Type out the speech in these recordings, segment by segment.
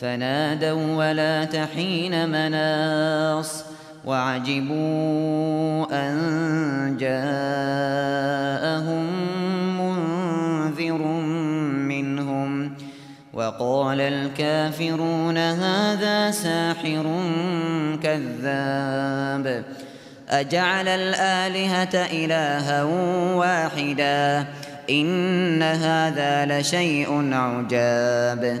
فنادوا ولا تحين مناص وعجبوا أن جاءهم منذر منهم وقال الكافرون هذا ساحر كذاب أجعل الآلهة إلها واحدا إن هذا لشيء عجاب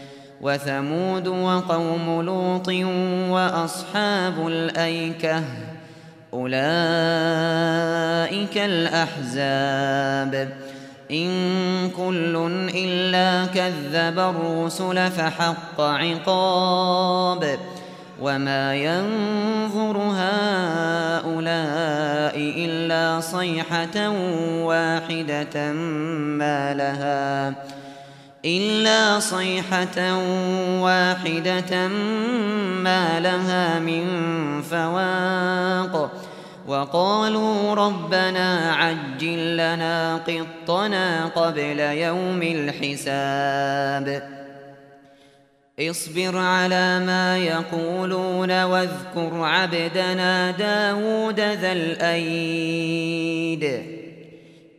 وثمود وقوم لوط وأصحاب الأيكة أولئك الأحزاب. إن كل إلا كذب الرسل فحق عقاب. وما ينظر هؤلاء إلا صيحة واحدة ما لها. إلا صيحة واحدة ما لها من فواق. وقالوا ربنا عجل لنا قطنا قبل يوم الحساب. اصبر على ما يقولون واذكر عبدنا داود ذا الأيد.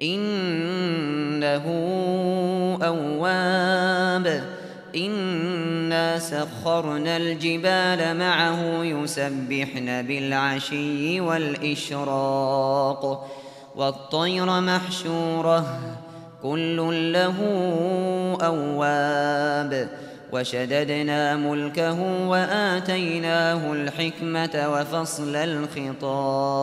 إنه أواب. إنا سخرنا الجبال معه يسبحن بالعشي والإشراق. والطير محشورة كل له أواب. وشددنا ملكه وآتيناه الحكمة وفصل الخطاب.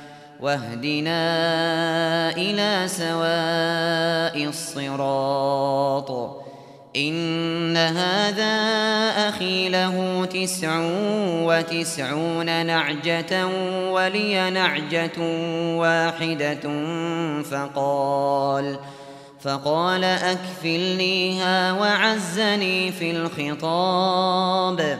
واهدنا إلى سواء الصراط. إن هذا أخي له تسع وتسعون نعجة ولي نعجة واحدة فقال فقال أكفلنيها وعزني في الخطاب.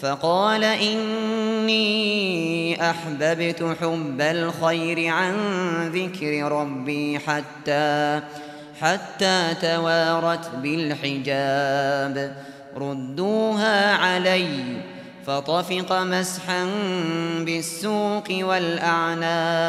فقال إني أحببت حب الخير عن ذكر ربي حتى حتى توارت بالحجاب. ردوها علي فطفق مسحا بالسوق والأعناق.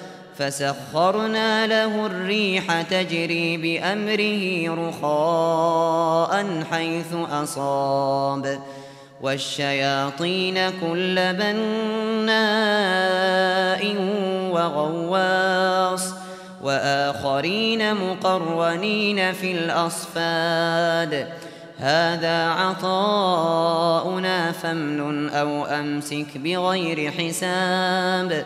فسخرنا له الريح تجري بأمره رخاء حيث أصاب. والشياطين كل بناء وغواص. وآخرين مقرنين في الأصفاد. هذا عطاؤنا فامنن أو أمسك بغير حساب.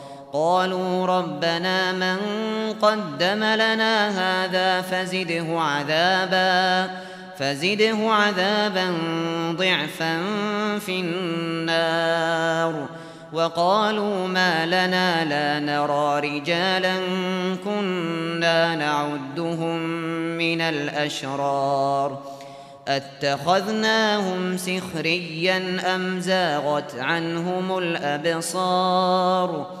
قالوا ربنا من قدم لنا هذا فزده عذابا فزده عذابا ضعفا في النار. وقالوا ما لنا لا نرى رجالا كنا نعدهم من الأشرار. أتخذناهم سخريا أم زاغت عنهم الأبصار؟